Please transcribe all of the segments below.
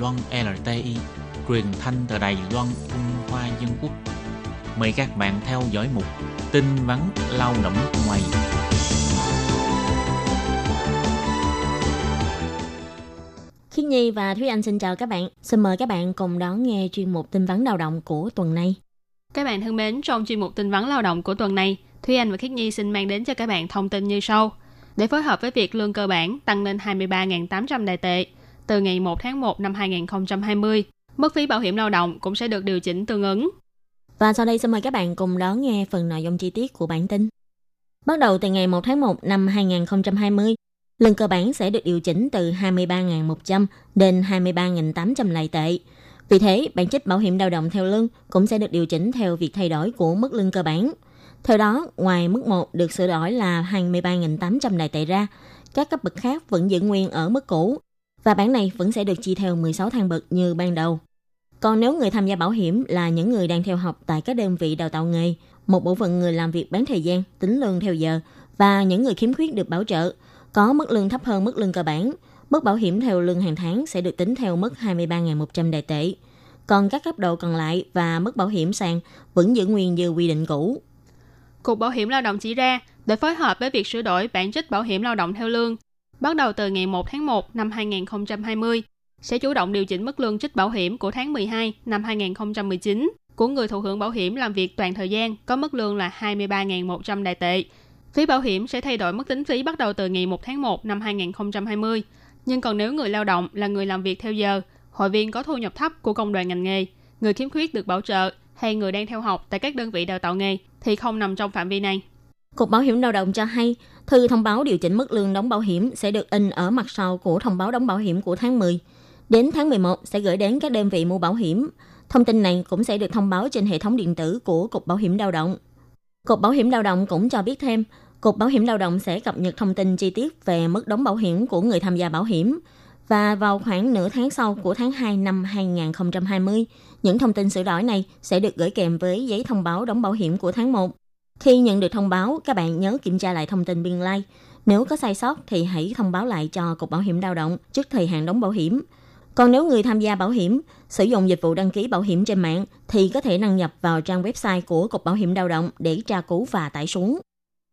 Loan LTI, truyền thanh từ Đài Loan Trung Hoa Dân Quốc. Mời các bạn theo dõi mục tin vắn lao động ngoài. Khiết Nhi và Thúy Anh xin chào các bạn. Xin mời các bạn cùng đón nghe chuyên mục tin vắn lao động của tuần này. Các bạn thân mến, trong chuyên mục tin vắn lao động của tuần này, Thúy Anh và Khiết Nhi xin mang đến cho các bạn thông tin như sau. Để phối hợp với việc lương cơ bản tăng lên 23.800 đại tệ từ ngày 1 tháng 1 năm 2020, mức phí bảo hiểm lao động cũng sẽ được điều chỉnh tương ứng. Và sau đây xin mời các bạn cùng đón nghe phần nội dung chi tiết của bản tin. Bắt đầu từ ngày 1 tháng 1 năm 2020, lương cơ bản sẽ được điều chỉnh từ 23.100 đến 23.800 lại tệ. Vì thế, bản trích bảo hiểm lao động theo lương cũng sẽ được điều chỉnh theo việc thay đổi của mức lương cơ bản. Theo đó, ngoài mức 1 được sửa đổi là 23.800 đại tệ ra, các cấp bậc khác vẫn giữ nguyên ở mức cũ và bản này vẫn sẽ được chia theo 16 thang bậc như ban đầu. Còn nếu người tham gia bảo hiểm là những người đang theo học tại các đơn vị đào tạo nghề, một bộ phận người làm việc bán thời gian, tính lương theo giờ và những người khiếm khuyết được bảo trợ, có mức lương thấp hơn mức lương cơ bản, mức bảo hiểm theo lương hàng tháng sẽ được tính theo mức 23.100 đại tệ. Còn các cấp độ còn lại và mức bảo hiểm sàn vẫn giữ nguyên như quy định cũ. Cục Bảo hiểm Lao động chỉ ra, để phối hợp với việc sửa đổi bản chất bảo hiểm lao động theo lương, bắt đầu từ ngày 1 tháng 1 năm 2020, sẽ chủ động điều chỉnh mức lương trích bảo hiểm của tháng 12 năm 2019 của người thụ hưởng bảo hiểm làm việc toàn thời gian có mức lương là 23.100 đại tệ. Phí bảo hiểm sẽ thay đổi mức tính phí bắt đầu từ ngày 1 tháng 1 năm 2020. Nhưng còn nếu người lao động là người làm việc theo giờ, hội viên có thu nhập thấp của công đoàn ngành nghề, người khiếm khuyết được bảo trợ hay người đang theo học tại các đơn vị đào tạo nghề thì không nằm trong phạm vi này. Cục Bảo hiểm lao động cho hay, thư thông báo điều chỉnh mức lương đóng bảo hiểm sẽ được in ở mặt sau của thông báo đóng bảo hiểm của tháng 10. Đến tháng 11 sẽ gửi đến các đơn vị mua bảo hiểm. Thông tin này cũng sẽ được thông báo trên hệ thống điện tử của Cục Bảo hiểm lao động. Cục Bảo hiểm lao động cũng cho biết thêm, Cục Bảo hiểm lao động sẽ cập nhật thông tin chi tiết về mức đóng bảo hiểm của người tham gia bảo hiểm. Và vào khoảng nửa tháng sau của tháng 2 năm 2020, những thông tin sửa đổi này sẽ được gửi kèm với giấy thông báo đóng bảo hiểm của tháng 1. Khi nhận được thông báo, các bạn nhớ kiểm tra lại thông tin biên lai. Nếu có sai sót thì hãy thông báo lại cho Cục Bảo hiểm lao động trước thời hạn đóng bảo hiểm. Còn nếu người tham gia bảo hiểm sử dụng dịch vụ đăng ký bảo hiểm trên mạng thì có thể đăng nhập vào trang website của Cục Bảo hiểm lao động để tra cứu và tải xuống.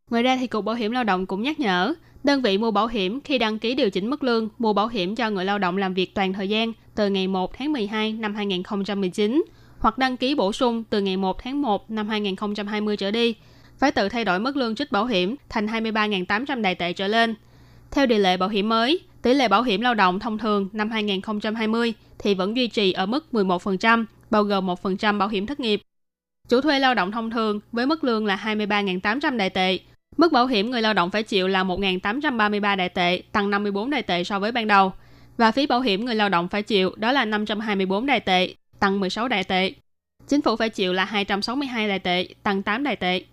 Ngoài ra thì Cục Bảo hiểm lao động cũng nhắc nhở, đơn vị mua bảo hiểm khi đăng ký điều chỉnh mức lương mua bảo hiểm cho người lao động làm việc toàn thời gian từ ngày 1 tháng 12 năm 2019 hoặc đăng ký bổ sung từ ngày 1 tháng 1 năm 2020 trở đi, phải tự thay đổi mức lương trích bảo hiểm thành 23.800 đại tệ trở lên. Theo điều lệ bảo hiểm mới, tỷ lệ bảo hiểm lao động thông thường năm 2020 thì vẫn duy trì ở mức 11%, bao gồm 1% bảo hiểm thất nghiệp. Chủ thuê lao động thông thường với mức lương là 23.800 đại tệ. Mức bảo hiểm người lao động phải chịu là 1.833 đại tệ, tăng 54 đại tệ so với ban đầu. Và phí bảo hiểm người lao động phải chịu đó là 524 đại tệ, tăng 16 đại tệ. Chính phủ phải chịu là 262 đại tệ, tăng 8 đại tệ.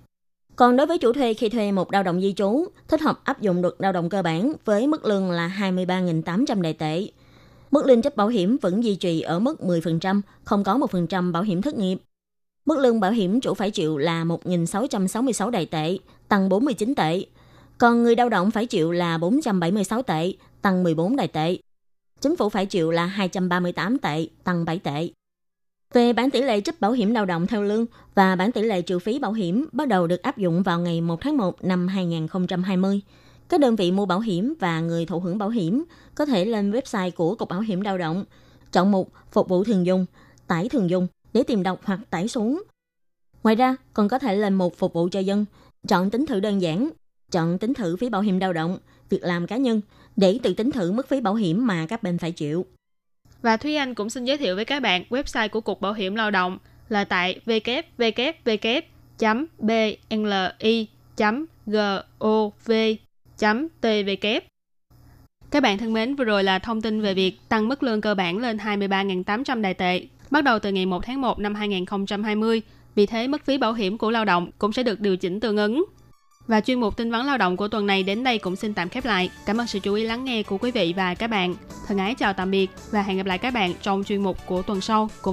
Còn đối với chủ thuê khi thuê một lao động di trú, thích hợp áp dụng luật lao động cơ bản với mức lương là 23.800 đại tệ. Mức lương chấp bảo hiểm vẫn duy trì ở mức 10%, không có 1% bảo hiểm thất nghiệp. Mức lương bảo hiểm chủ phải chịu là 1.666 đại tệ, tăng 49 tệ. Còn người lao động phải chịu là 476 tệ, tăng 14 đại tệ. Chính phủ phải chịu là 238 tệ, tăng 7 tệ. Về bản tỷ lệ trích bảo hiểm lao động theo lương và bản tỷ lệ trừ phí bảo hiểm bắt đầu được áp dụng vào ngày 1 tháng 1 năm 2020. Các đơn vị mua bảo hiểm và người thụ hưởng bảo hiểm có thể lên website của Cục Bảo hiểm lao động, chọn mục Phục vụ thường dùng, tải thường dùng để tìm đọc hoặc tải xuống. Ngoài ra, còn có thể lên mục Phục vụ cho dân, chọn tính thử đơn giản, chọn tính thử phí bảo hiểm lao động, việc làm cá nhân để tự tính thử mức phí bảo hiểm mà các bên phải chịu. Và Thúy Anh cũng xin giới thiệu với các bạn website của Cục Bảo hiểm Lao động là tại www.bli.gov.tv. Các bạn thân mến, vừa rồi là thông tin về việc tăng mức lương cơ bản lên 23.800 đại tệ bắt đầu từ ngày 1 tháng 1 năm 2020. Vì thế, mức phí bảo hiểm của lao động cũng sẽ được điều chỉnh tương ứng. Và chuyên mục tin vấn lao động của tuần này đến đây cũng xin tạm khép lại. Cảm ơn sự chú ý lắng nghe của quý vị và các bạn. Thân ái chào tạm biệt và hẹn gặp lại các bạn trong chuyên mục của tuần sau. Cũng